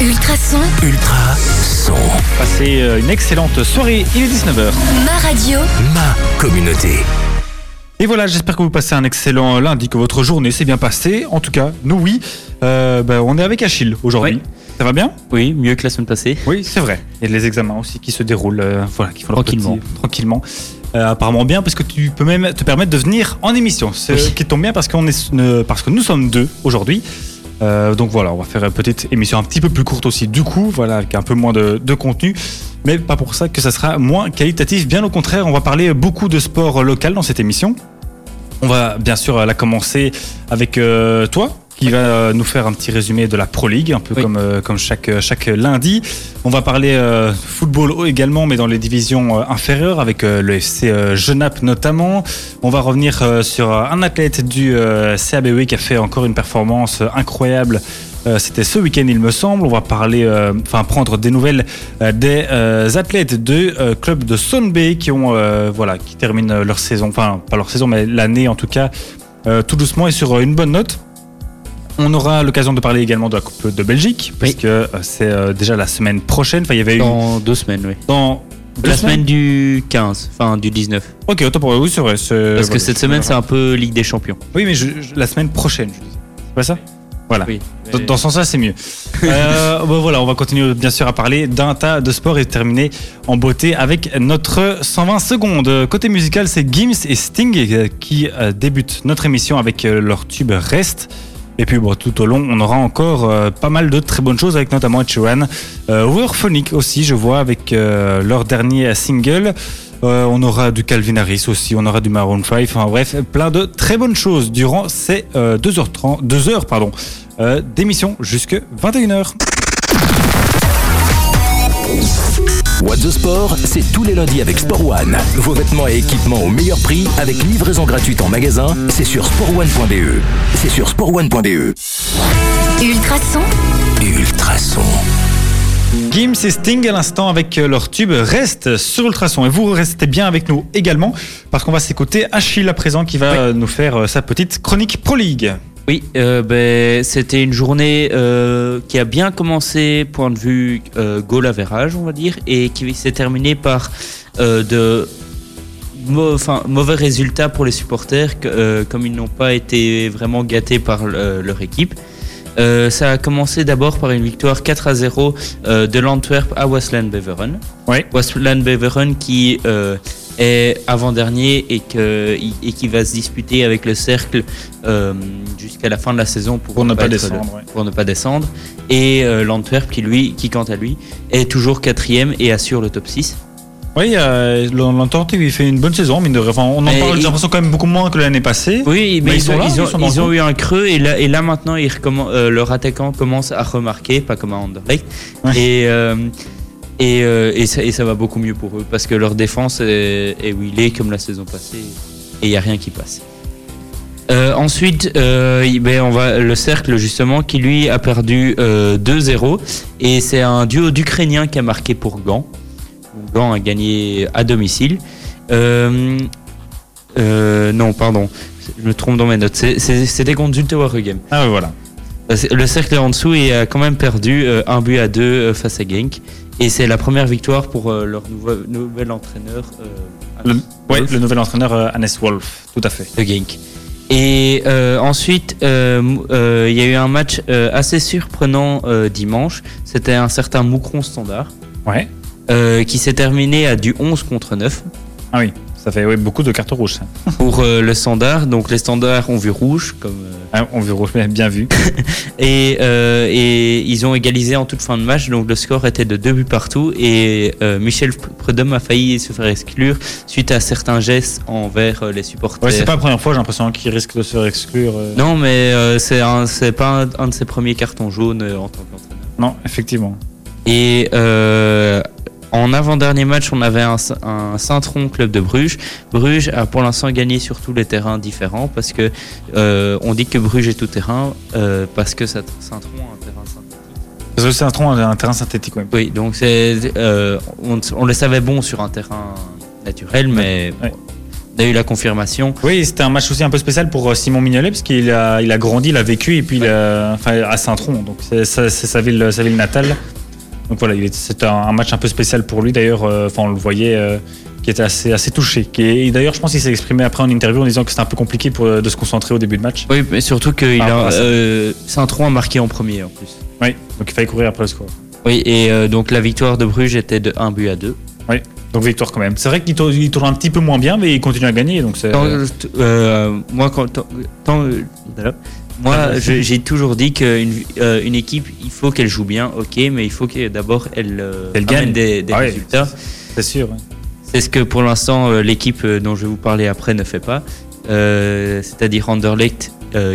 Ultrason, Ultra son. Passez euh, une excellente soirée, il est 19h. ma radio, Ma communauté. Et voilà, j'espère que vous passez un excellent lundi, que votre journée s'est bien passée. En tout cas, nous oui. Euh, ben, on est avec Achille aujourd'hui. Oui. Ça va bien? Oui, mieux que la semaine passée. Oui, c'est vrai. Il y a les examens aussi qui se déroulent, euh, voilà, qui font Tranquillement. petit- tranquillement. Euh, apparemment bien, parce que tu peux même te permettre de venir en émission. Ce Oui. qui tombe bien parce, qu'on est, ne- parce que nous sommes deux aujourd'hui. Euh, donc voilà, on va faire une petite émission un petit peu plus courte aussi, du coup, voilà, avec un peu moins de, de contenu. Mais pas pour ça que ça sera moins qualitatif. Bien au contraire, on va parler beaucoup de sport local dans cette émission. On va bien sûr la commencer avec euh, toi, qui va euh, nous faire un petit résumé de la Pro League, un peu Oui. comme, euh, comme chaque, chaque lundi. On va parler euh, football également, mais dans les divisions euh, inférieures, avec euh, le FC euh, Genappe notamment. On va revenir euh, sur un athlète du euh, CABE qui a fait encore une performance euh, incroyable. Euh, C'était ce week-end, il me semble. On va parler, euh, enfin prendre des nouvelles euh, des euh, athlètes de euh, club de Sonbay qui ont, euh, voilà, qui terminent leur saison, enfin pas leur saison, mais l'année en tout cas, euh, tout doucement et sur euh, une bonne note. On aura l'occasion de parler également de la Coupe de Belgique, puisque euh, c'est euh, déjà la semaine prochaine. Enfin, il y avait eu Dans deux semaines, oui. dans deux la semaines semaine du 15, enfin du 19. Ok, autant pour oui, c'est vrai. Parce que cette semaine, c'est un peu Ligue des Champions. Oui, mais je- je- la semaine prochaine. C'est pas ça? Voilà. Oui. Dans, dans ce sens-là, c'est mieux. Euh, bon, voilà, on va continuer bien sûr à parler d'un tas de sports et terminer en beauté avec notre 120 secondes. Côté musical, c'est Gims et Sting euh, qui débutent notre émission avec leur tube Rest. Et puis bon, tout au long, on aura encore euh, pas mal de très bonnes choses avec notamment Ed Sheeran. Euh, Warphonic aussi, je vois, avec euh, leur dernier single. On aura du Calvin Harris aussi, on aura du Maroon 5, enfin bref, plein de très bonnes choses durant ces euh, 2h30, 2 heures pardon, d'émission jusque 21h. Sport, c'est tous les lundis avec Sport One. Vos vêtements et équipements au meilleur prix avec livraison gratuite en magasin. C'est sur sportone.be. C'est sur sportone.be. Ultrason, Ultrason. Gims et Sting à l'instant avec euh, leur tube Reste sur Ultrason. Et vous restez bien avec nous également parce qu'on va s'écouter Achille à présent qui va Oui. euh, nous faire euh, sa petite chronique Pro League. Oui, euh, ben, c'était une journée euh, qui a bien commencé, point de vue euh, goal average, on va dire, et qui s'est terminée par euh, de enfin, mauvais résultats pour les supporters, comme ils n'ont pas été vraiment gâtés par leur équipe. Ça a commencé d'abord par une victoire 4 à 0 euh, de l'Antwerp à Westland Beveren. Oui. Westland Beveren qui est avant-dernier et, que- et qui va se disputer avec le cercle euh, jusqu'à la fin de la saison pour, Pour ne pas descendre, le- ouais. pour ne pas descendre. Et euh, l'Antwerp qui lui, qui quant à lui, est toujours quatrième et assure le top 6. Oui, euh, l'entente, il fait une bonne saison, mine de. Enfin, on en Mais parle, j'ai l'impression quand même beaucoup moins que l'année passée. Oui, mais, Mais ils ils, sont ont, là, ils ont, ils sont dans ils le ont coup. eu un creux et là, et là maintenant, ils euh, leur attaquant commence à remarquer, pas comme à Anderlecht. Ouais. Et, euh, et, euh, et, ça, et ça va beaucoup mieux pour eux parce que leur défense est, est où il est comme la saison passée et il n'y a rien qui passe. Euh, ensuite, euh, ben, on va le cercle justement qui lui a perdu euh, 2-0 et c'est un duo d'Ukrainiens qui a marqué pour Gand. Gand a gagné à domicile. Non, pardon, je me trompe dans mes notes. C'était contre Zultower Game. Ah voilà. Le cercle est en dessous et a quand même perdu un but à deux face à Genk. Et c'est la première victoire pour euh, leur nouveau, nouvel entraîneur euh, Le, ouais, le nouvel entraîneur euh, Hannes Wolf, tout à fait. de Genk. Et euh, ensuite, euh, euh, il y a eu un match euh, assez surprenant euh, dimanche. C'était un certain Moucron Standard Ouais. euh, qui s'est terminé à du 11 contre 9 Ah oui, ça fait beaucoup de cartes rouges. ça. pour euh, le Standard. Donc les Standards ont vu rouge comme euh, Ah, on mais bien vu. Et, euh, et ils ont égalisé en toute fin de match, donc le score était de deux buts partout. Et euh, Michel Prudhomme a failli se faire exclure suite à certains gestes envers euh, les supporters. Ouais, c'est pas la première fois, j'ai l'impression qu'il risque de se faire exclure. Non, mais euh, c'est pas un, un de ses premiers cartons jaunes en tant qu'entraîneur. Non, effectivement. Et euh, en avant-dernier match, on avait un, un Saint-Tron club de Bruges. Bruges a pour l'instant gagné sur tous les terrains différents parce que euh, on dit que Bruges est tout terrain euh, parce que Saint-Tron a un terrain synthétique. Parce que un, tronc, un terrain synthétique. Oui, donc euh, on, on le savait bon sur un terrain naturel, mais ouais. On a eu la confirmation. Oui, c'était un match aussi un peu spécial pour Simon Mignolet parce qu'il a, il a grandi, il a vécu et puis il a- enfin, à Saint-Tron, donc c'est c'est- c'est sa ville, sa ville natale. Donc voilà, il est- c'était un, un match un peu spécial pour lui d'ailleurs. euh, Enfin, on le voyait, euh, qui était assez, assez touché. Et d'ailleurs, je pense qu'il s'est exprimé après en interview en disant que c'était un peu compliqué pour, euh, de se concentrer au début de match. Oui, mais surtout que il Par rapport a à ça. euh, Saint-Tron a marqué en premier en plus. Oui, donc il fallait courir après le score. Oui, et euh, donc la victoire de Bruges était de 1 but à 2. Donc victoire quand même. C'est vrai qu'il tourne, un petit peu moins bien, mais il continue à gagner. Donc c'est. Euh, moi, quand, tant- euh, moi, je- j'ai toujours dit qu'une euh, une équipe, il faut qu'elle joue bien, ok, mais il faut que d'abord elle, euh, Elle gagne. des, des Ah résultats. C'est sûr. C'est ce que pour l'instant euh, l'équipe dont je vais vous parler après ne fait pas. Euh, C'est-à-dire Anderlecht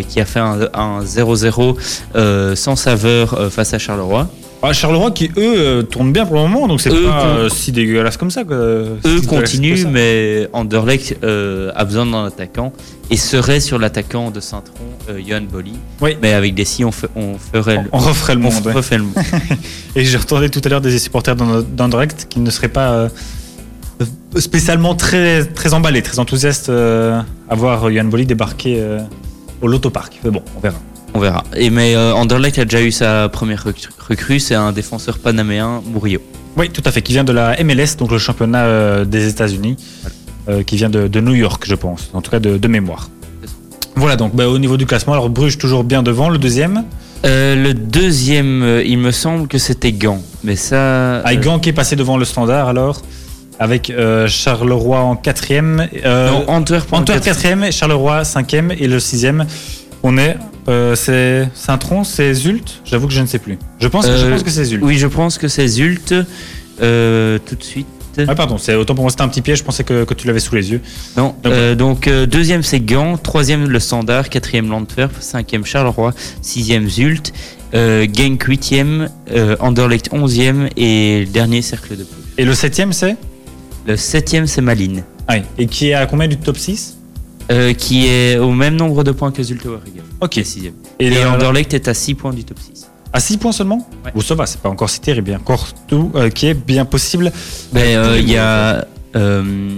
qui a fait un un 0-0 euh, sans saveur face à Charleroi. Ah, Charleroi qui eux tournent bien pour le moment, donc c'est pas si dégueulasse comme ça. quoi. Eux continuent, mais Anderlecht a besoin d'un attaquant et serait sur l'attaquant de Saint-Tron, euh, Johan Bolly. Oui. Mais avec des si, on, fe- on ferait le, On referait le on monde. ouais. le monde. Et j'ai entendu tout à l'heure des supporters d'Anderlecht qui ne seraient pas euh, spécialement très, très emballés, très enthousiastes euh, à voir Yann Bolly débarquer euh, au Lotto Park. Mais bon, on verra. On verra. Et mais Anderlecht a déjà eu sa première recrue, c'est un défenseur panaméen, Murillo. Oui, tout à fait, qui vient de la MLS, donc le championnat des États-Unis, euh, qui vient de, de New York, je pense, en tout cas de, de mémoire. Voilà, donc bah, au niveau du classement, alors Bruges toujours bien devant, le deuxième. Euh, le deuxième, euh, il me semble que c'était Gand, mais ça. Ah, Gand qui est passé devant le standard alors, avec Euh, en quatrième. non, Antwerp. en Antwerp quatrième, Charleroi cinquième et le sixième. On est, euh, c'est Saint-Tron, c'est Zult? J'avoue que je ne sais plus. Je pense, que- je pense que c'est Zult. Oui, je pense que c'est Zult. Euh, tout de suite. Ah, pardon, c'est autant pour moi c'était un petit piège. Je pensais que, que tu l'avais sous les yeux. Non. Donc, euh, donc euh, deuxième c'est Gand, troisième le Standard, quatrième l'Antwerp, cinquième Charleroi, sixième Zult, euh, Genk huitième, euh, Anderlecht onzième et le dernier Cercle de Bruges. Et le septième c'est? Le septième c'est Malines, ah, oui. Et qui est à combien du top 6 euh, qui est au même nombre de points que Waregem. Ok. sixième. Et, Et, Anderlecht est à 6 points du top 6. À 6 points seulement Ouais. Ou ça va, c'est pas encore si terrible. Il y a encore tout euh, qui est bien possible. Ben, tous euh, il y a, euh,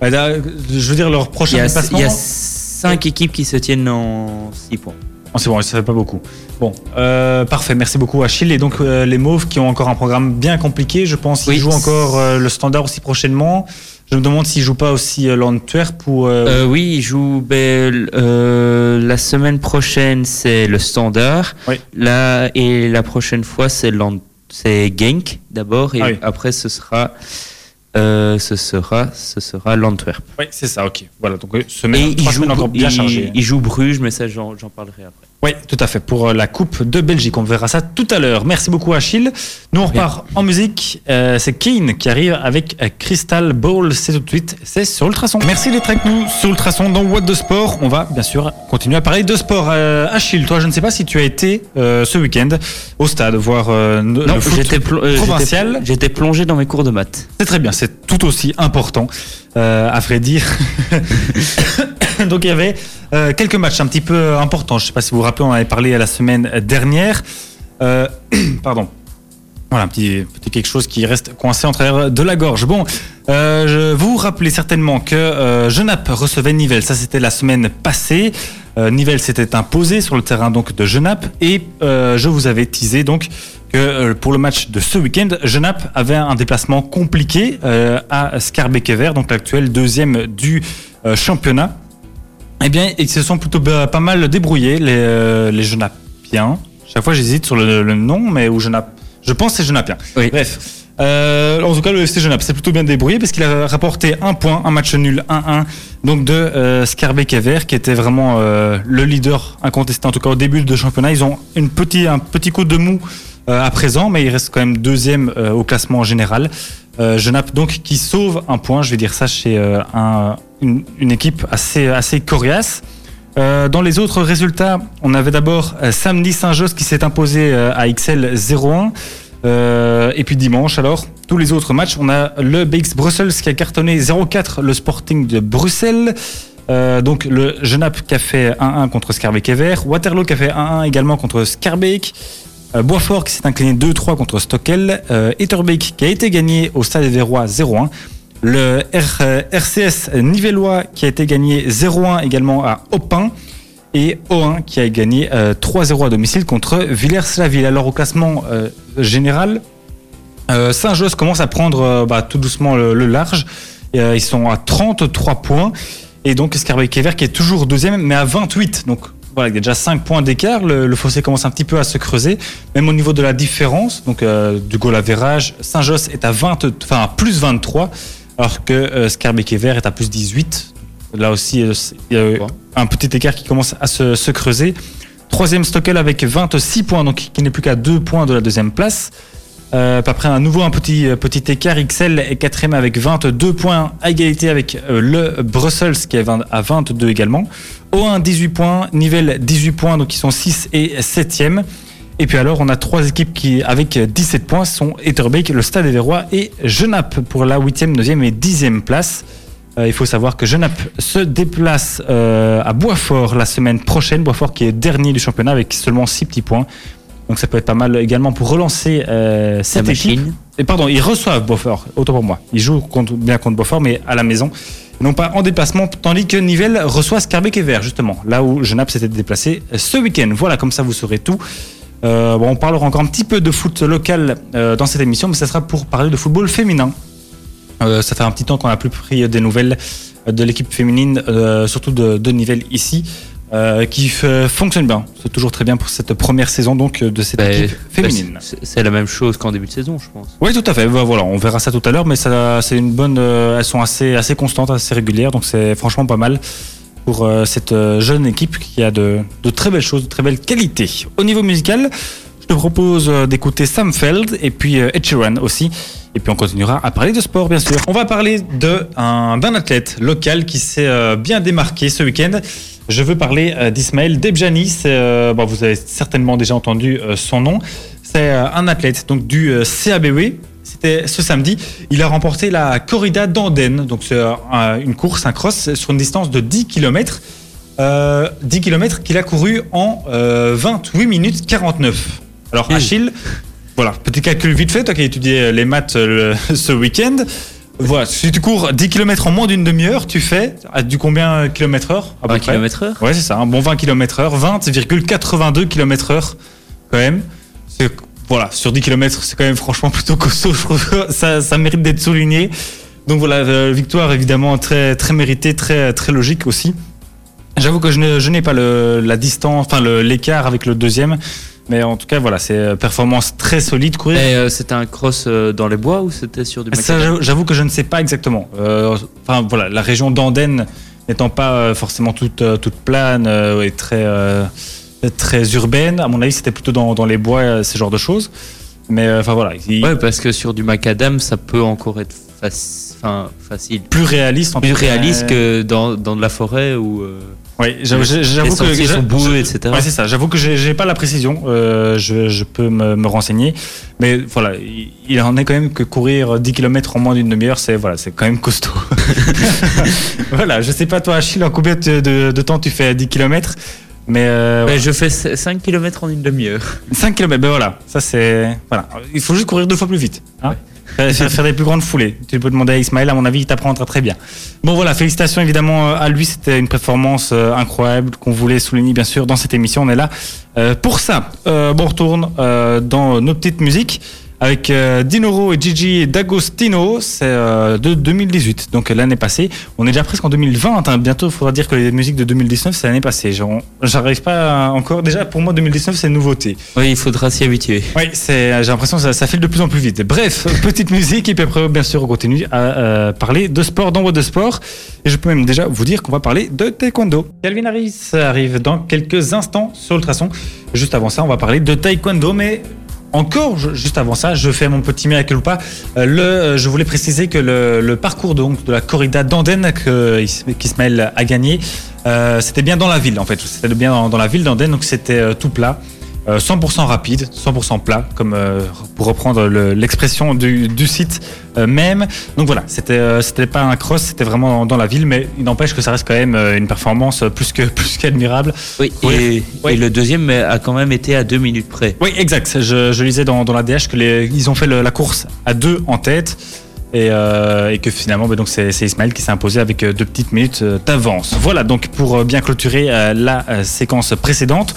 Bah, là, je veux dire, leur prochain il y a 5 équipes qui se tiennent en 6 points. Oh, c'est bon, ça fait pas beaucoup. Bon, parfait. Merci beaucoup Achille. Et donc les Mauves qui ont encore un programme bien compliqué, je pense qu'ils Oui. jouent encore le Standard aussi prochainement. Je me demande s'ils jouent pas aussi euh, l'Antwerp ou. euh, Euh, oui, ils jouent ben, euh, la semaine prochaine, c'est le Standard. Oui. Là, et la prochaine fois, c'est c'est Genk d'abord, et Ah oui. après, ce sera. ce sera, ce sera l'Antwerp. Oui, c'est ça. Ok. Voilà. Donc Et semaine, semaines encore bien chargées. ils jouent Bruges, mais ça, j'en parlerai après. Oui, tout à fait. Pour euh, la Coupe de Belgique, on verra ça tout à l'heure. Merci beaucoup Achille. Nous on repart en musique. Euh, c'est Kane qui arrive avec euh, Crystal Ball. C'est tout de suite. C'est sur Ultrason. Merci d'être avec nous sur Ultrason dans What de Sport. On va bien sûr continuer à parler de sport. Euh, Achille, toi, je ne sais pas si tu as été euh, ce week-end au stade voir euh, le Non, foot j'étais plo- j'étais- provincial. J'étais plongé dans mes cours de maths. C'est très bien, c'est tout aussi important, euh, à vrai dire. Donc il y avait euh, quelques matchs un petit peu importants. Je ne sais pas si vous vous rappelez, on avait parlé la semaine dernière. Euh, pardon. Voilà, un petit, quelque chose qui reste coincé en travers de la gorge. Bon, euh, vous vous rappelez certainement que Genappe recevait Nivelles. Ça, c'était la semaine passée. Nivelles s'était imposé sur le terrain donc de Genappe. Et je vous avais teasé donc que pour le match de ce week-end, Genappe avait un déplacement compliqué à Scarbeck-Ever, donc l'actuel deuxième du championnat. Eh bien, ils se sont plutôt pas mal débrouillés, les, euh, les. Chaque fois, j'hésite sur le, le nom, mais où Genappe. Je pense que c'est Genappien. Oui. Bref. Euh, en tout cas, le FC Genappe s'est plutôt bien débrouillé parce qu'il a rapporté un point, un match nul 1-1, donc de euh, Scarbeck-Ever, qui était vraiment euh, le leader incontesté, en tout cas au début de championnat. Ils ont une petit, un petit coup de mou euh, à présent, mais il reste quand même deuxième au classement général. Genappe, donc, qui sauve un point, je vais dire ça, chez un, une, équipe assez, coriace. Euh, dans les autres résultats, on avait d'abord euh, samedi Saint-Josse qui s'est imposé euh, à XL 0-1. Euh, et puis dimanche, alors, tous les autres matchs, on a le BX Brussels qui a cartonné 0-4 le Sporting de Bruxelles. Donc le Genappe qui a fait 1-1 contre Scarbeck-Ever. Waterloo qui a fait 1-1 également contre Scarbeck. Boisfort qui s'est incliné 2-3 contre Stockel. Etterbeek qui a été gagné au Stade des Verrois 0-1. Le R- euh, RCS Nivellois qui a été gagné 0-1 également à Opin. Et O1 qui a gagné euh, 3-0 à domicile contre Villers-la-Ville. Alors au classement euh, général, euh, Saint-Josse commence à prendre euh, bah, tout doucement le, large. Euh, ils sont à 33 points. Et donc Scarbeck-Kever qui est toujours deuxième, mais à 28. Donc voilà, il y a déjà 5 points d'écart. Le, fossé commence un petit peu à se creuser. Même au niveau de la différence, donc euh, du goal average, Saint-Josse est à 20, enfin à plus 23, alors que euh, Scarbeck-Kever est à plus 18. Là aussi, euh, il y a un petit écart qui commence à se, se creuser. Troisième Stockel avec 26 points, donc qui n'est plus qu'à 2 points de la deuxième place. Euh, après, à nouveau un petit, euh, petit écart. XL est quatrième avec 22 points à égalité avec le Brussels qui est 20 à 22 également. O1 18 points, Nivelles 18 points, donc ils sont 6 et 7e. Et puis alors, on a trois équipes qui, avec 17 points, sont Etterbeek, le Stade Verrois et Genappe pour la 8e, 9e et 10e place. Euh, il faut savoir que Genappe se déplace euh, à Boisfort la semaine prochaine. Boisfort qui est dernier du championnat avec seulement 6 petits points. Donc ça peut être pas mal également pour relancer euh, cette équipe. Et pardon, ils reçoivent Beaufort, autant pour moi. Ils jouent contre, bien contre Beaufort, mais à la maison. Non pas en déplacement, tandis que Nivelles reçoit Scarbeck et Vert, justement, là où Genappe s'était déplacé ce week-end. Voilà, comme ça vous saurez tout. Euh, bon, on parlera encore un petit peu de foot local euh, dans cette émission, mais ça sera pour parler de football féminin. Euh, ça fait un petit temps qu'on n'a plus pris des nouvelles de l'équipe féminine, surtout de, de Nivelles ici, qui fonctionne bien. C'est toujours très bien pour cette première saison donc de cette Bah, équipe bah, féminine. c'est- la même chose qu'en début de saison, je pense. Oui, tout à fait. Bah, Voilà, on verra ça tout à l'heure, mais c'est une bonne. elles sont assez, assez constantes, assez régulières, donc c'est franchement pas mal pour euh, cette euh, jeune équipe qui a de, de très belles choses, de très belles qualités. Au niveau musical, je te propose euh, d'écouter Sam Feld et puis Ed aussi. Et puis on continuera à parler de sport, bien sûr. On va parler d'un athlète local qui s'est bien démarqué ce week-end. Je veux parler d'Ismaël Debjani. Bon, vous avez certainement déjà entendu son nom. C'est un athlète donc du CABW. C'était ce samedi. Il a remporté la corrida d'Andenne. Donc c'est euh, un- une course, un cross sur une distance de 10 km. 10 km qu'il a couru en euh, 28 minutes 49. Alors Mmh. Achille, voilà, petit calcul vite fait, toi qui as étudié les maths euh, le- ce week-end. Voilà, si tu cours 10 km en moins d'une demi-heure, tu fais à du combien km heure à peu 20 près? km heure Ouais, c'est ça, un bon 20 km heure, 20,82 km heure quand même. C'est- Voilà, sur 10 km, c'est quand même franchement plutôt costaud. Je trouve que ça, ça mérite d'être souligné. Donc voilà, euh, victoire évidemment très, très méritée, très, très logique aussi. J'avoue que je n'ai pas le, la distance, enfin l'écart avec le deuxième. Mais en tout cas, voilà, c'est euh, performance très solide. Courir Et euh, c'était un cross euh, dans les bois ou c'était sur du ça, j'avoue- que je ne sais pas exactement. Enfin voilà, la région d'Andenne n'étant pas forcément toute, toute plane et très, très urbaine, à mon avis c'était plutôt dans, dans les bois, euh, ce genre de choses. Mais euh, enfin voilà, il- Ouais, parce que sur du macadam, ça peut encore être faci- enfin, facile. plus réaliste. en Plus réaliste que dans, dans de la forêt où euh, Oui, j'avoue que sentiers sont boueux, etc. Ouais, c'est ça. J'avoue que j'ai pas la précision. Euh, je, je peux me, me renseigner, mais voilà, il, il en est quand même que courir 10 km en moins d'une demi-heure, c'est voilà, c'est quand même costaud. voilà, je sais pas toi, Achille, en combien de, de- de temps tu fais 10 km mais euh, Ouais, je fais 5 km en une demi-heure. 5 km, ben voilà, ça c'est voilà. Il faut juste courir deux fois plus vite. Hein faire, faire- faire des plus grandes foulées. Tu peux demander à Ismaël, à mon avis, il t'apprendra très bien. Bon voilà, félicitations évidemment euh, à lui, c'était une performance euh, incroyable qu'on voulait souligner bien sûr dans cette émission. On est là pour ça. Euh, bon, on retourne dans nos petites musiques avec euh, Dinoro et Gigi D'Agostino, c'est euh, de 2018, donc euh, l'année passée. On est déjà presque en 2020, hein. bientôt il faudra dire que les musiques de 2019 c'est l'année passée. J'arrive pas à- encore, déjà pour moi 2019 c'est une nouveauté. Oui, il faudra s'y habituer. Oui, j'ai l'impression que ça, ça file de plus en plus vite. Bref, petite musique et puis après, bien sûr, on continue à euh, parler de sport dans de Sport. Et je peux même déjà vous dire qu'on va parler de taekwondo. Calvin Harris arrive dans quelques instants sur le traçon. Juste avant ça, on va parler de taekwondo, mais encore, juste avant ça, je fais mon petit miracle ou pas. Je voulais préciser que le, parcours de la corrida d'Andenne qu'Ismaël a gagné, euh, c'était bien dans la ville en fait. C'était bien dans, dans la ville d'Andenne, donc c'était euh, tout plat. Euh, 100% rapide, 100% plat, comme euh, pour reprendre le- l'expression du, du site euh, même. Donc voilà, c'était euh, c'était pas un cross, c'était vraiment dans, dans la ville, mais il n'empêche que ça reste quand même euh, une performance plus que plus qu'admirable. Oui, Oui. Et, Oui. et le deuxième a quand même été à 2 minutes près. Oui, exact. Je, je lisais dans, dans la DH que les, ils ont fait le- la course à deux en tête. Et, euh, et que finalement, bah, donc c'est Ismaël qui s'est imposé avec euh, deux petites minutes euh, d'avance. Voilà donc pour euh, bien clôturer euh, la euh, séquence précédente.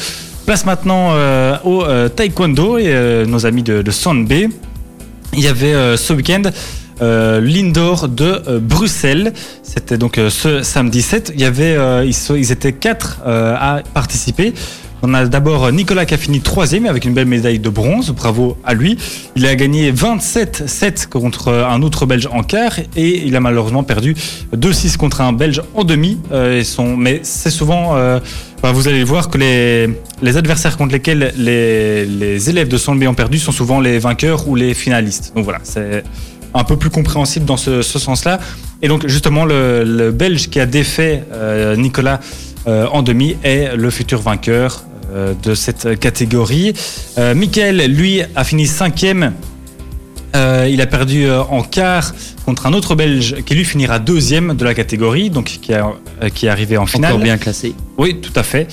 Place maintenant euh, au euh, taekwondo et euh, nos amis de, de. Il y avait ce week-end euh, de Bruxelles. C'était donc ce samedi 7. Il y avait, ils, ils étaient quatre à participer. On a d'abord Nicolas qui a fini troisième avec une belle médaille de bronze. Bravo à lui. Il a gagné 27-7 contre un autre Belge en quart et il a malheureusement perdu 2-6 contre un Belge en demi. Et son- mais c'est souvent, vous allez voir que les, adversaires contre lesquels les, élèves de Sonbe ont perdu sont souvent les vainqueurs ou les finalistes. Donc voilà, c'est un peu plus compréhensible dans ce, sens-là. Et donc justement, le, Belge qui a défait euh, Nicolas euh, en demi est le futur vainqueur euh, de cette catégorie. Michael, lui, a fini cinquième. Euh, il a perdu euh, en quart contre un autre Belge qui lui finira deuxième de la catégorie, donc qui, a- euh, qui est arrivé en finale. Encore bien classé. Oui, tout à fait.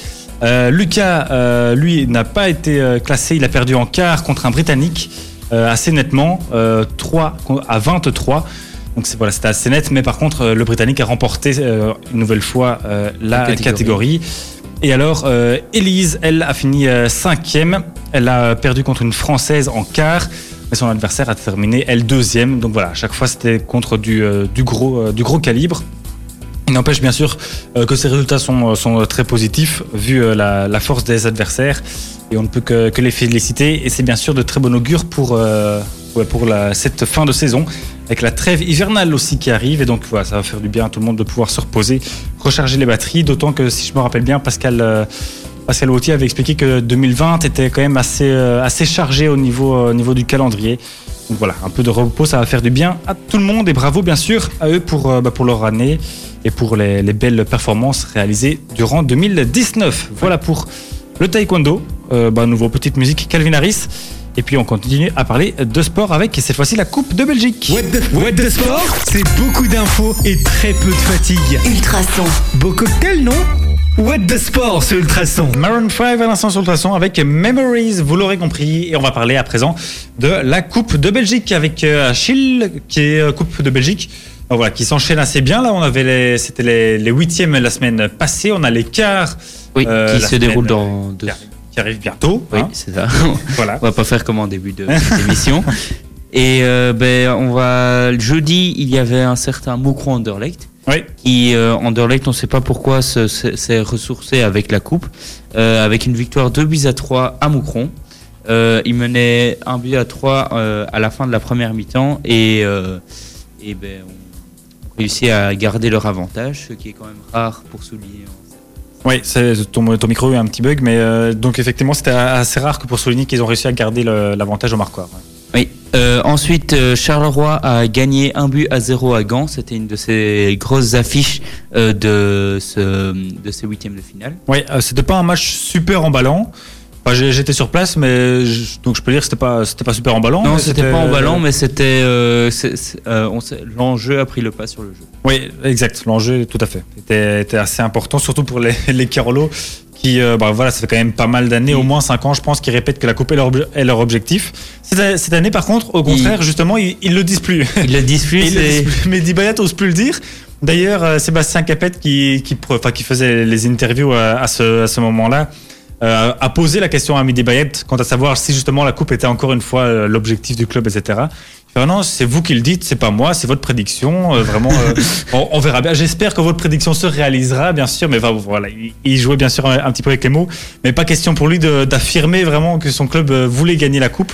Lucas, lui, n'a pas été classé. Il a perdu en quart contre un Britannique assez nettement, euh, 3 à 23. Donc c'est voilà, c'était assez net, mais par contre, le Britannique a remporté une nouvelle fois la catégorie. catégorie. Et alors, Élise, elle a fini cinquième. Elle a perdu contre une Française en quart, mais son adversaire a terminé elle deuxième. Donc voilà, à chaque fois c'était contre du, euh, euh, gros calibre. Il n'empêche bien sûr euh, que ces résultats sont, très positifs vu la, force des adversaires et on ne peut que, les féliciter et c'est bien sûr de très bon augure pour, pour cette fin de saison avec la trêve hivernale aussi qui arrive et donc voilà, ça va faire du bien à tout le monde de pouvoir se reposer, recharger les batteries, d'autant que si je me rappelle bien Pascal, Pascal Wautier avait expliqué que 2020 était quand même assez, euh, assez chargé au niveau, euh, au niveau du calendrier. Donc voilà, un peu de repos, ça va faire du bien à tout le monde et bravo bien sûr à eux pour, euh, bah, pour leur année et pour les, les belles performances réalisées durant 2019. Voilà pour le taekwondo. Euh, bah, nouveau petite musique Calvin Harris. Et puis on continue à parler de sport avec cette fois-ci la Coupe de Belgique. What the, what the sport? C'est beaucoup d'infos et très peu de fatigue. Ultrason. Beau cocktail, non? What the sport sur Ultrason? Maroon 5 à l'instant sur le ultrason avec Memories, vous l'aurez compris. Et on va parler à présent de la Coupe de Belgique avec euh, Achille, qui est euh, Coupe de Belgique. Voilà, qui s'enchaîne assez bien. Là, on avait les, c'était les, les huitièmes la semaine passée. On a les quarts Oui, Euh, qui se semaine, déroule dans deux. qui arrivent bientôt. Oui, hein. c'est ça. Voilà. On va pas faire comme en début de cette émission. Et euh, ben, on va jeudi, il y avait un certain Moucron Anderlecht Oui. qui euh, Anderlecht, on ne sait pas pourquoi, se- se- s'est ressourcé avec la coupe, euh, avec une victoire 2 buts à 3 à Moucron. Euh, il menait un but à 3 euh, à la fin de la première mi-temps et, euh, et ben, on, réussit à garder leur avantage, ce qui est quand même rare pour souligner. Oui, ton, ton micro a eu un petit bug, mais donc effectivement, c'était assez rare que pour souligner qu'ils ont réussi à garder l'avantage au marqueur. ouais. Oui. Euh, ensuite, euh, Charleroi a gagné un but à zéro à Gand. C'était une de ces grosses affiches euh, de, ce, de ces huitièmes de finale. Oui, c'était pas un match super emballant. Enfin, J'étais sur place, mais je- donc je peux dire que c'était pas, c'était pas super emballant. non, c'était pas emballant, mais c'était euh, euh, l'enjeu a pris le pas sur le jeu. Oui, exact. L'enjeu, tout à fait, était, était assez important, surtout pour les, les Carolo, qui, euh, bah, voilà, ça fait quand même pas mal d'années, au moins 5 ans, je pense, qui répètent que la coupe est leur, ob- est leur objectif. Cette, cette année, par contre, au contraire, justement, ils, ils le disent plus. Ils le disent plus. Ils le c'est- disent plus. Mais Dibayat n'ose plus le dire. D'ailleurs, Sébastien Capet, qui, qui, pro- enfin, qui faisait les interviews à, à ce, à ce moment-là, euh, a posé la question à Midi Bayet quant à savoir si justement la coupe était encore une fois euh, l'objectif du club, etc. Non, c'est vous qui le dites, c'est pas moi, c'est votre prédiction. euh, vraiment, euh, on, on verra bien. J'espère que votre prédiction se réalisera, bien sûr. Mais enfin, voilà, il, il jouait bien sûr un, un petit peu avec les mots, mais pas question pour lui d'affirmer vraiment que son club voulait gagner la coupe.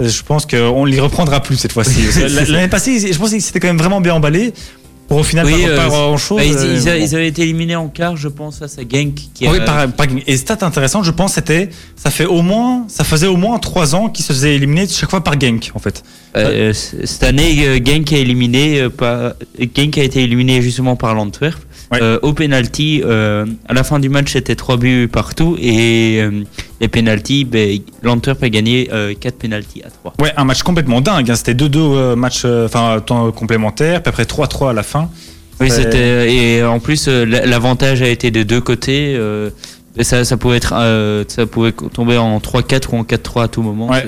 Je pense qu'on l'y reprendra plus cette fois-ci. L'année passée, je pense qu'il s'était quand même vraiment bien emballé. Au final Oui, pas, pas euh, grand chose. Bah, ils, ils a- ils avaient été éliminés en quart, je pense, face à Genk. Qui a- Oui, par, par- et stat intéressante, je pense, c'était ça fait au moins, ça faisait au moins trois ans qu'ils se faisaient éliminer chaque fois par Genk, en fait. Euh, cette année, euh, Genk a éliminé, euh, par- Genk a été éliminé justement par l'Antwerp. Ouais. Euh, au penalty, euh, à la fin du match, c'était trois buts partout et euh, les penalties, ben, l'Antwerp a gagné euh, 4 penalties à 3. Ouais, un match complètement dingue. hein. C'était 2-2 euh, matchs, euh, enfin temps complémentaire, puis après 3-3 à la fin. Oui, c'était et en plus euh, l'avantage a été de deux côtés. euh, Et ça, ça pouvait être, euh, ça pouvait tomber en 3-4 ou en 4-3 à tout moment. Ouais.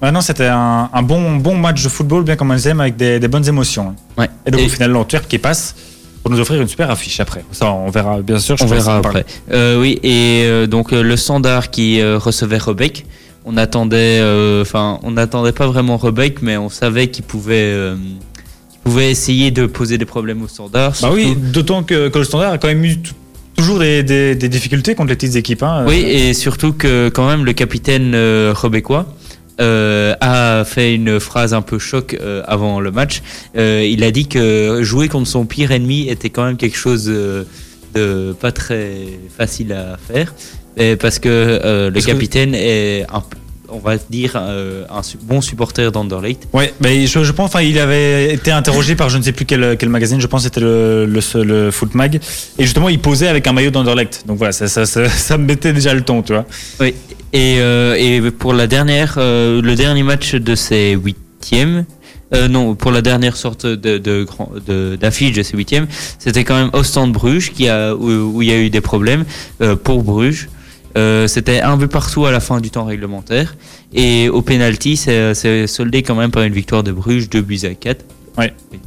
Ouais, non, c'était un, un bon, bon match de football, bien comme on les aime, avec des, des bonnes émotions. Ouais. Et donc Et- au final, l'Antwerp qui passe pour nous offrir une super affiche après. Ça, on verra bien sûr. je On verra après. Euh, oui, et euh, donc euh, le standard qui recevait Rebec, on attendait, enfin, on n'attendait pas vraiment Rebec, mais on savait qu'il pouvait, qu'il pouvait essayer de poser des problèmes au standard. Bah oui, surtout- d'autant que, que le standard a quand même eu toujours des, des- des difficultés contre les petites équipes. hein. Oui, et surtout que quand même le capitaine rebecquois euh, a fait une phrase un peu choc euh, avant le match. Euh, il a dit que jouer contre son pire ennemi était quand même quelque chose de pas très facile à faire, Et parce que le Parce que- capitaine est un on va dire euh, un bon supporter d'Anderlecht. Ouais, mais je, je pense, enfin, il avait été interrogé par je ne sais plus quel, quel magazine, je pense que c'était le, le, le Foot Mag, et justement il posait avec un maillot d'Anderlecht. Donc voilà, ça, ça, ça, ça me mettait déjà le ton, tu vois. Oui. Et, euh, et pour la dernière, euh, le dernier match de ces huitièmes, euh, non, pour la dernière sorte de, de, grand- de- d'affiche de ces huitièmes, c'était quand même Ostende Bruges qui a, où, où il y a eu des problèmes euh, pour Bruges. Euh, c'était un but partout à la fin du temps réglementaire. Et au penalty, c'est, c'est soldé quand même par une victoire de Bruges, 2 buts à 4. Ouais. Oui,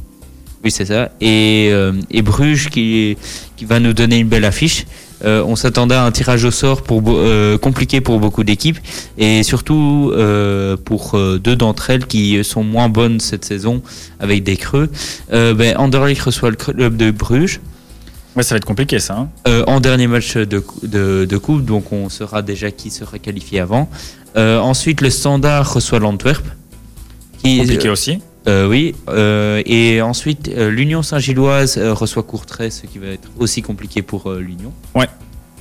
Oui, c'est ça. Et, et Bruges qui, qui va nous donner une belle affiche. Euh, on s'attendait à un tirage au sort pour, euh, compliqué pour beaucoup d'équipes et surtout euh, pour deux d'entre elles qui sont moins bonnes cette saison avec des creux. Ben, Anderlecht reçoit le club de Bruges Ouais, ça va être compliqué ça. hein. euh, en dernier match de, cou- de, de coupe, donc on saura déjà qui sera qualifié avant. Euh, ensuite, le Standard reçoit l'Antwerp. Qui, Compliqué aussi. Euh, oui, euh, et ensuite euh, l'Union Saint-Gilloise reçoit Courtrai, ce qui va être aussi compliqué pour l'Union. Ouais.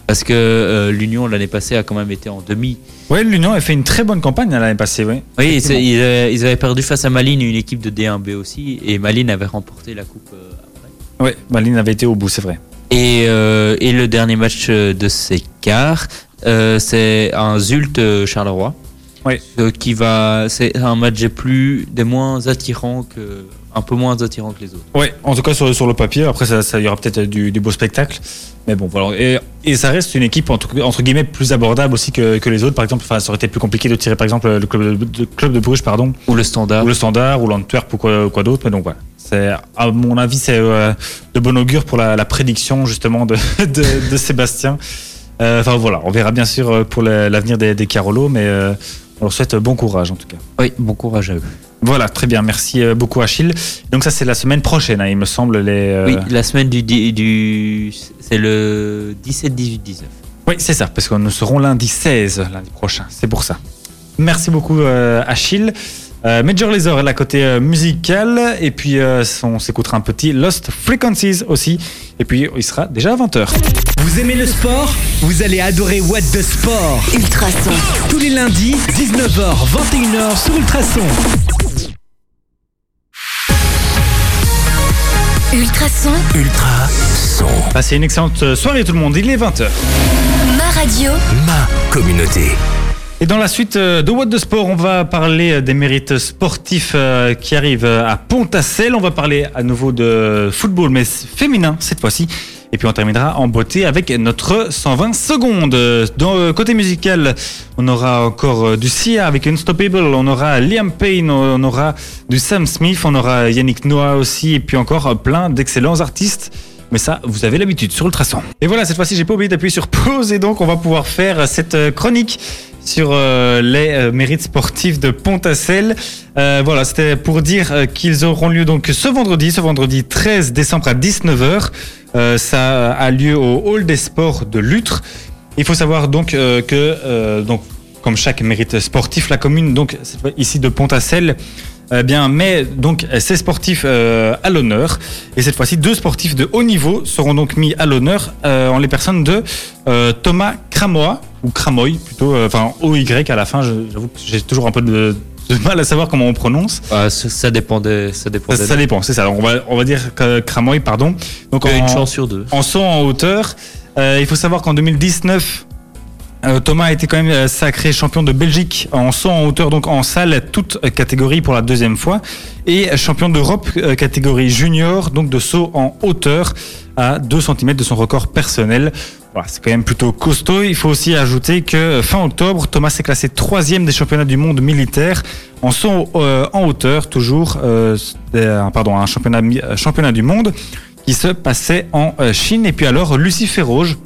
Parce que l'Union l'année passée a quand même été en demi. Ouais, l'Union a fait une très bonne campagne l'année passée, oui. Oui, ils, avaient, ils avaient perdu face à Malines, une équipe de D1B aussi, et Malines avait remporté la coupe après. Ouais, Malines avait été au bout, c'est vrai. Et, et le dernier match de ces quarts, c'est un Zult Charleroi. Euh, qui va, c'est un match des plus, des moins attirants que, un peu moins attirant que les autres. Ouais, en tout cas sur, sur le papier. Après, ça, y aura peut-être du, du beau spectacle. Mais bon, voilà. Et, et ça reste une équipe entre, entre guillemets plus abordable aussi que, que les autres. Par exemple, enfin, ça aurait été plus compliqué de tirer par exemple le club de, le club de Bruges, pardon, Ou le standard. ou le Standard, ou l'Antwerp, ou quoi, quoi d'autre. Mais donc voilà. C'est, à mon avis, c'est euh, de bon augure pour la, la prédiction justement de, de, de Sébastien. Euh, Enfin voilà, on verra bien sûr pour l'avenir des, des Carolo, mais euh, on leur souhaite bon courage en tout cas. Oui, bon courage à eux. Voilà, très bien, merci euh, beaucoup Achille. Donc ça c'est la semaine prochaine, hein, il me semble. Les, euh, Oui, la semaine du, du c'est le 17, 18, 19. Oui, c'est ça, parce que nous serons lundi 16, lundi prochain. C'est pour ça. Merci beaucoup, euh, Achille. Euh, Major Lazer, la côté euh, musical. Et puis, euh, on s'écoutera un petit Lost Frequencies aussi. Et puis, il sera déjà à 20h. Vous aimez le sport? Vous allez adorer What the Sport. Ultrason. Tous les lundis, 19h, 21h sur Ultrason. Ultrason. Ultra son. Passez une excellente soirée, tout le monde. Il est 20h. Ma radio. Ma communauté. Et dans la suite euh, de What the Sport, on va parler euh, des mérites sportifs euh, qui arrivent à Pont-à-Celle. On va parler à nouveau de football, mais féminin cette fois-ci. Et puis on terminera en beauté avec notre 120 secondes. Dans le côté musical, on aura encore du Sia avec Unstoppable, on aura Liam Payne, on aura du Sam Smith, on aura Yannick Noah aussi, et puis encore plein d'excellents artistes. Mais ça, vous avez l'habitude sur Ultrason. Et voilà, cette fois-ci, j'ai pas oublié d'appuyer sur pause et donc on va pouvoir faire cette chronique sur euh, les euh, mérites sportifs de Pont-à-Celle. Euh, voilà, c'était pour dire euh, qu'ils auront lieu donc ce vendredi, ce vendredi 13 décembre à 19h. Euh, ça a lieu au Hall des Sports de Lutre. Il faut savoir donc que, donc, comme chaque mérite sportif, la commune donc ici de Pont-à-Celle eh bien, met donc ces sportifs euh, à l'honneur. Et cette fois-ci, deux sportifs de haut niveau seront donc mis à l'honneur euh, en les personnes de euh, Thomas Cramoa, ou Cramoy plutôt, euh, enfin OY à la fin. J'avoue que j'ai toujours un peu de, de mal à savoir comment on prononce. Ah, ça, ça dépendait, ça dépendait. Ça, ça dépend, c'est ça. On va, on va dire Cramoy, pardon. Donc en- une chance sur deux. en saut en hauteur. Euh, il faut savoir qu'en 2019, Euh, Thomas a été quand même euh, sacré champion de Belgique en saut en hauteur, donc en salle, toute catégorie pour la deuxième fois, et champion d'Europe euh, catégorie junior, donc de saut en hauteur à 2 cm de son record personnel. C'est quand même plutôt costaud. Il faut aussi ajouter que euh, fin octobre, Thomas s'est classé troisième des championnats du monde militaire en saut euh, en hauteur, toujours, euh, un- pardon, un championnat, euh, du monde qui se passait en euh, Chine. Et puis alors, Lucie Ferroge,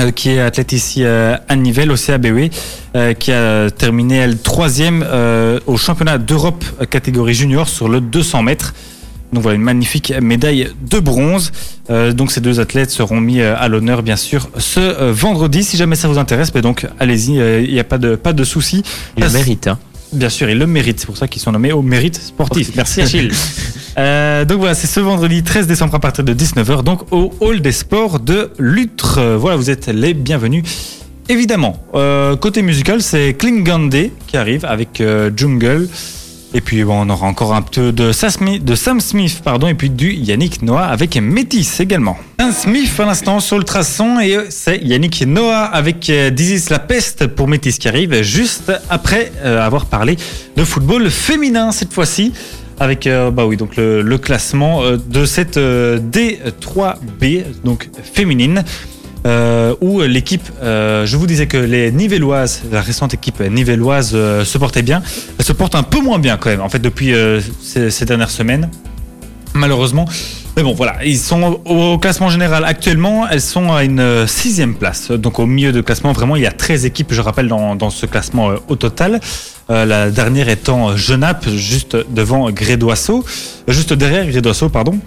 euh, qui est athlète ici euh, à Nivelles au CABW, euh, qui a terminé elle troisième au championnat d'Europe catégorie junior sur le 200 mètres. Donc voilà une magnifique médaille de bronze. Donc ces deux athlètes seront mis à l'honneur bien sûr ce vendredi. Si jamais ça vous intéresse, mais donc allez-y, il n'y a pas de pas de souci. Le Ça, mérite. Hein. Bien sûr, ils le méritent. C'est pour ça qu'ils sont nommés au mérite sportif. Merci Achille. Euh, donc voilà, c'est ce vendredi 13 décembre à partir de 19h, donc au Hall des Sports de Lutre. Voilà, vous êtes les bienvenus. Évidemment, euh, côté musical, c'est Klingande qui arrive avec euh, Jungle. Et puis bon, on aura encore un peu de, Sam Smith- pardon, et puis du Yannick Noah avec Métis également. Sam Smith à l'instant sur le traçon et euh, c'est Yannick Noah avec euh, This is la peste pour Métis qui arrive juste après euh, avoir parlé de football féminin cette fois-ci avec euh, bah oui donc le, classement euh, de cette euh, D3B donc féminine euh, où l'équipe, euh, je vous disais que les Nivelloises, la récente équipe nivelloise euh, se portait bien, elle se porte un peu moins bien quand même, en fait, depuis ces, dernières semaines, malheureusement. Mais bon, voilà, ils sont au classement général actuellement, elles sont à une sixième place. Donc au milieu de classement, vraiment, il y a 13 équipes, je rappelle, dans, ce classement au total. La dernière étant Genappe, juste devant Grédoisseau, juste derrière Grédoisseau, pardon.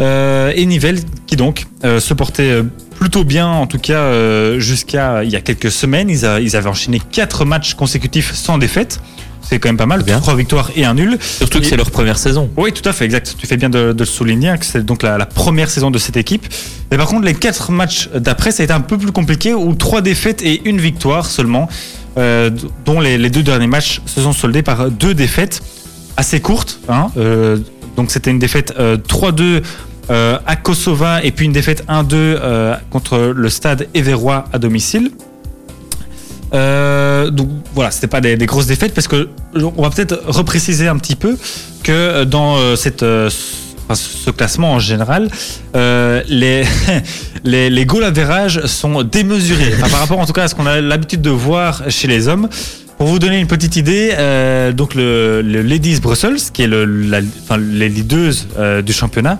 Euh, et Nivelles, qui donc euh, se portait euh, plutôt bien, en tout cas jusqu'à il y a quelques semaines. Ils, a- ils avaient enchaîné quatre matchs consécutifs sans défaite. C'est quand même pas mal, Bien. trois victoires et un nul. Surtout que c'est leur première saison. Oui, tout à fait, exact. Tu fais bien de, de le souligner, hein, que c'est donc la, la première saison de cette équipe. Mais par contre, les quatre matchs d'après, ça a été un peu plus compliqué, où trois défaites et une victoire seulement, euh, dont les, les deux derniers matchs se sont soldés par deux défaites assez courtes. hein. Euh, donc c'était une défaite euh, 3-2 euh, à Kosova et puis une défaite 1-2 euh, contre le stade Éverois à domicile. Euh, donc voilà, c'était pas des, grosses défaites parce que on va peut-être repréciser un petit peu que dans euh, cette euh, ce classement en général, euh, les, les, les goal average sont démesurés par rapport en tout cas à ce qu'on a l'habitude de voir chez les hommes. Pour vous donner une petite idée, euh, donc le, le Ladies Brussels, qui est le, la- enfin, les leaders euh, du championnat,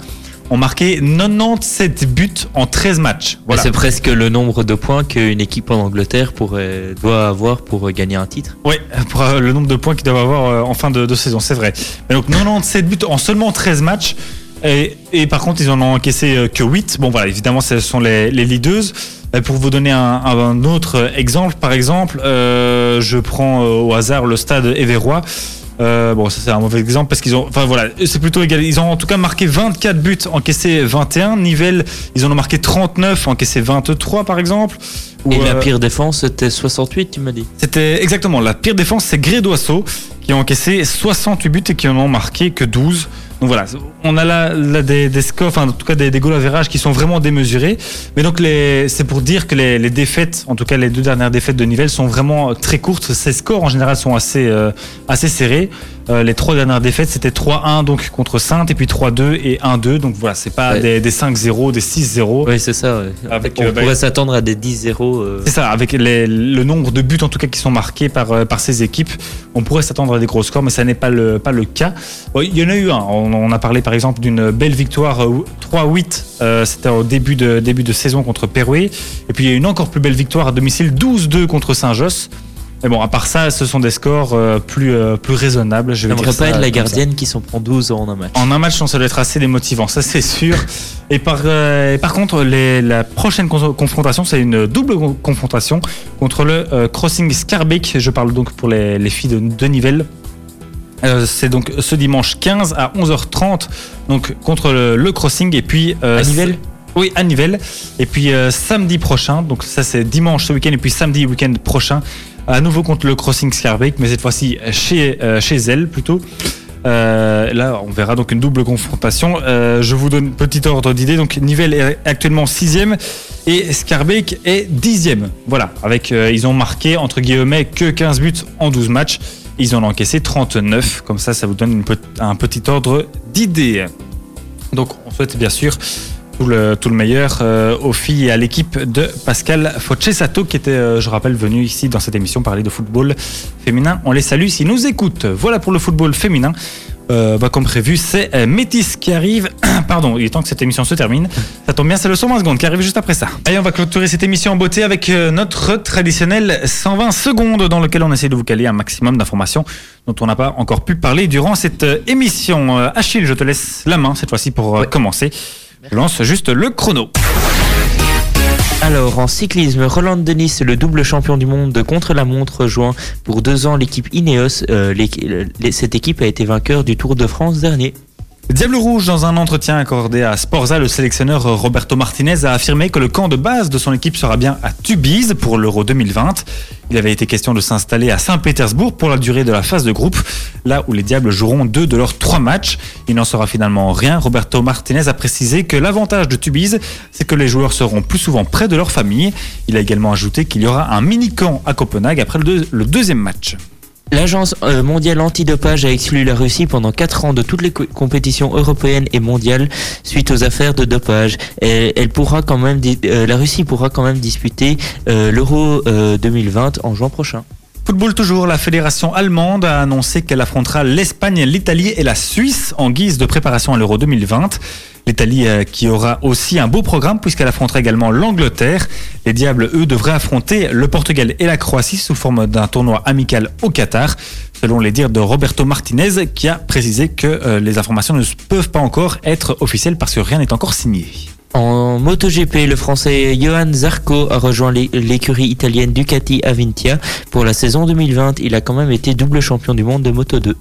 ont marqué 97 buts en 13 matchs. Voilà. C'est presque le nombre de points qu'une équipe en Angleterre pourrait, doit avoir pour euh, gagner un titre. Oui, pour euh, le nombre de points qu'ils doivent avoir en fin de, de saison, c'est vrai. Mais donc 97 buts en seulement 13 matchs. Et, et par contre, ils en ont encaissé que 8. Bon, voilà, évidemment, ce sont les, les leaders. Euh, Pour vous donner un, un autre exemple, par exemple, euh, je prends euh, au hasard le stade Éverois. Euh, bon, ça c'est un mauvais exemple parce qu'ils ont, enfin voilà, c'est plutôt égal. Ils ont en tout cas marqué 24 buts, encaissé 21. Nivelles, ils en ont marqué 39, encaissé 23 par exemple. Et la pire défense, c'était 68, tu m'as dit. c'était exactement la pire défense, c'est Grédoisseau qui ont encaissé 68 buts et qui en ont marqué que 12. Donc voilà, on a là, là des, des scores, enfin en tout cas des, des goals average qui sont vraiment démesurés. Mais donc c'est pour dire que les, les défaites, en tout cas les deux dernières défaites de Nivelles sont vraiment très courtes. Ces scores en général sont assez, euh, assez serrés. Euh, les trois dernières défaites c'était 3-1 donc contre Sainte et puis 3-2 et 1-2. Donc voilà, c'est pas Ouais. des, des 5-0, des 6-0. Oui, c'est ça. ouais. Avec, On euh, bah, pourrait s'attendre à des 10-0. euh, C'est ça, avec les- le nombre de buts en tout cas qui sont marqués par, euh, par ces équipes, on pourrait s'attendre à des gros scores, mais ça n'est pas le, pas le cas. Bon, il y en a eu un, on, on a parlé par exemple d'une belle victoire euh, 3-8, euh, c'était au début de, début de saison contre Perouet, et puis il y a une encore plus belle victoire à domicile 12-2 contre Saint-Josse. Mais bon, à part ça, ce sont des scores euh, plus, euh, plus raisonnables. Je dire pas être la ça. gardienne qui s'en prend 12 en un match. En un match, ça doit être assez démotivant, ça c'est sûr. Et par, euh, et par contre, les- la prochaine con- confrontation, c'est une double con- confrontation contre le euh, Crossing Scarbeck. Je parle donc pour les, les filles de, de Nivelles. Euh, c'est donc ce dimanche 15 à 11h30 donc contre le, le Crossing et puis euh, À Nivelles oui à Nivelles et puis euh, samedi prochain donc ça c'est dimanche ce week-end et puis samedi week-end prochain à nouveau contre le Crossing Scarbeck mais cette fois-ci chez, euh, chez elle plutôt Euh, là, on verra donc une double confrontation. Euh, je vous donne petit ordre d'idée. Donc, Nivelles est actuellement 6 et Scarbeck est 10 Voilà, avec, euh, ils ont marqué entre guillemets que 15 buts en 12 matchs. Ils en ont encaissé 39. Comme ça, ça vous donne un petit ordre d'idée. Donc, on souhaite bien sûr tout le, meilleur euh, aux filles et à l'équipe de Pascal Focesato qui était, euh, je rappelle, venu ici dans cette émission parler de football féminin. On les salue s'ils nous écoutent. Voilà pour le football féminin. Euh, bah, comme prévu, c'est euh, Métis qui arrive. Pardon, il est temps que cette émission se termine. Ça tombe bien, c'est le 120 secondes qui arrive juste après ça. Allez, on va clôturer cette émission en beauté avec euh, notre traditionnel 120 secondes dans lequel on essaie de vous caler un maximum d'informations dont on n'a pas encore pu parler durant cette euh, émission. Achille, je te laisse la main cette fois-ci pour commencer. Je lance juste le chrono. Alors, en cyclisme, Roland Denis, le double champion du monde de contre-la-montre, rejoint pour deux ans l'équipe Ineos. Euh, cette équipe a été vainqueur du Tour de France dernier. Diable Rouge, dans un entretien accordé à Sporza, le sélectionneur Roberto Martinez a affirmé que le camp de base de son équipe sera bien à Tubize pour l'Euro 2020. Il avait été question de s'installer à Saint-Pétersbourg pour la durée de la phase de groupe, là où les Diables joueront deux de leurs trois matchs. Il n'en sera finalement rien. Roberto Martinez a précisé que l'avantage de Tubize, c'est que les joueurs seront plus souvent près de leur famille. Il a également ajouté qu'il y aura un mini-camp à Copenhague après le, le deuxième match. L'agence euh, mondiale antidopage a exclu la Russie pendant 4 ans de toutes les co- compétitions européennes et mondiales suite aux affaires de dopage. Elle pourra quand même, euh, la Russie pourra quand même disputer euh, l'Euro euh, 2020 en juin prochain. Football toujours, la fédération allemande a annoncé qu'elle affrontera l'Espagne, l'Italie et la Suisse en guise de préparation à l'Euro 2020. L'Italie euh, qui aura aussi un beau programme puisqu'elle affrontera également l'Angleterre. Les Diables, eux, devraient affronter le Portugal et la Croatie sous forme d'un tournoi amical au Qatar, selon les dires de Roberto Martinez qui a précisé que euh, les informations ne peuvent pas encore être officielles parce que rien n'est encore signé. En MotoGP, le français Johan Zarco a rejoint l'é- l'écurie italienne Ducati Avintia pour la saison 2020. Il a quand même été double champion du monde de Moto 2.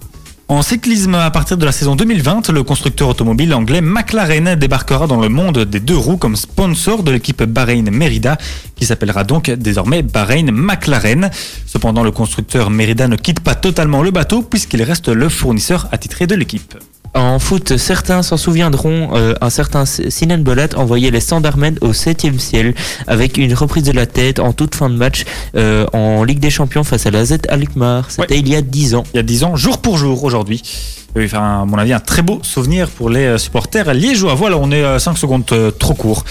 En cyclisme, à partir de la saison 2020, le constructeur automobile anglais McLaren débarquera dans le monde des deux roues comme sponsor de l'équipe Bahreïn Merida, qui s'appellera donc désormais Bahreïn McLaren. Cependant, le constructeur Merida ne quitte pas totalement le bateau puisqu'il reste le fournisseur attitré de l'équipe. En foot, certains s'en souviendront, euh, un certain Sinan Bolat envoyait les Sandarmen au 7 ciel avec une reprise de la tête en toute fin de match euh, en Ligue des Champions face à la Z Alkmaar. C'était il y a 10 ans. Il y a 10 ans, jour pour jour aujourd'hui. Oui, Enfin, à mon avis, un très beau souvenir pour les euh, supporters liégeois. Voilà, on est 5 secondes trop court.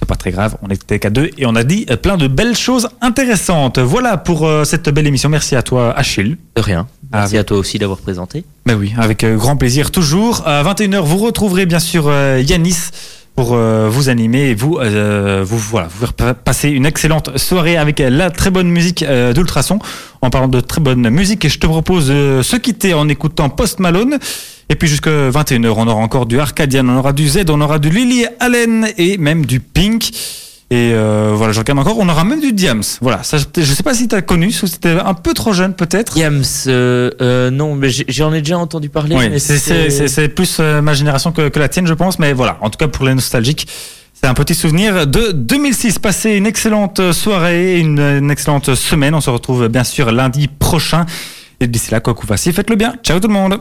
C'est pas très grave, on était qu'à deux et on a dit euh, plein de belles choses intéressantes. Voilà pour euh, cette belle émission. Merci à toi, Achille. De rien. Merci Ah, à toi aussi d'avoir présenté. Ben oui, avec euh, grand plaisir toujours. À 21h, vous retrouverez bien sûr euh, Yanis pour vous animer et vous, vous, voilà, vous faire pa- passer une excellente soirée avec la très bonne musique d'Ultrason. En parlant de très bonne musique, je te propose de se quitter en écoutant Post Malone. Et puis jusqu'à 21h, on aura encore du Arcadian, on aura du Z, on aura du Lily Allen et même du Pink. Et euh, voilà, je regarde encore, on aura même du Diams. Voilà, ça, je sais pas si tu as connu, ou si c'était un peu trop jeune peut-être. Diams, euh, euh, non, mais j'en ai déjà entendu parler. Oui, c'est- plus ma génération que, que la tienne, je pense. Mais voilà, en tout cas pour les nostalgiques, c'est un petit souvenir de 2006. Passez une excellente soirée, une, une excellente semaine. On se retrouve bien sûr lundi prochain. Et d'ici là, quoi que vous fassiez, faites-le bien. Ciao tout le monde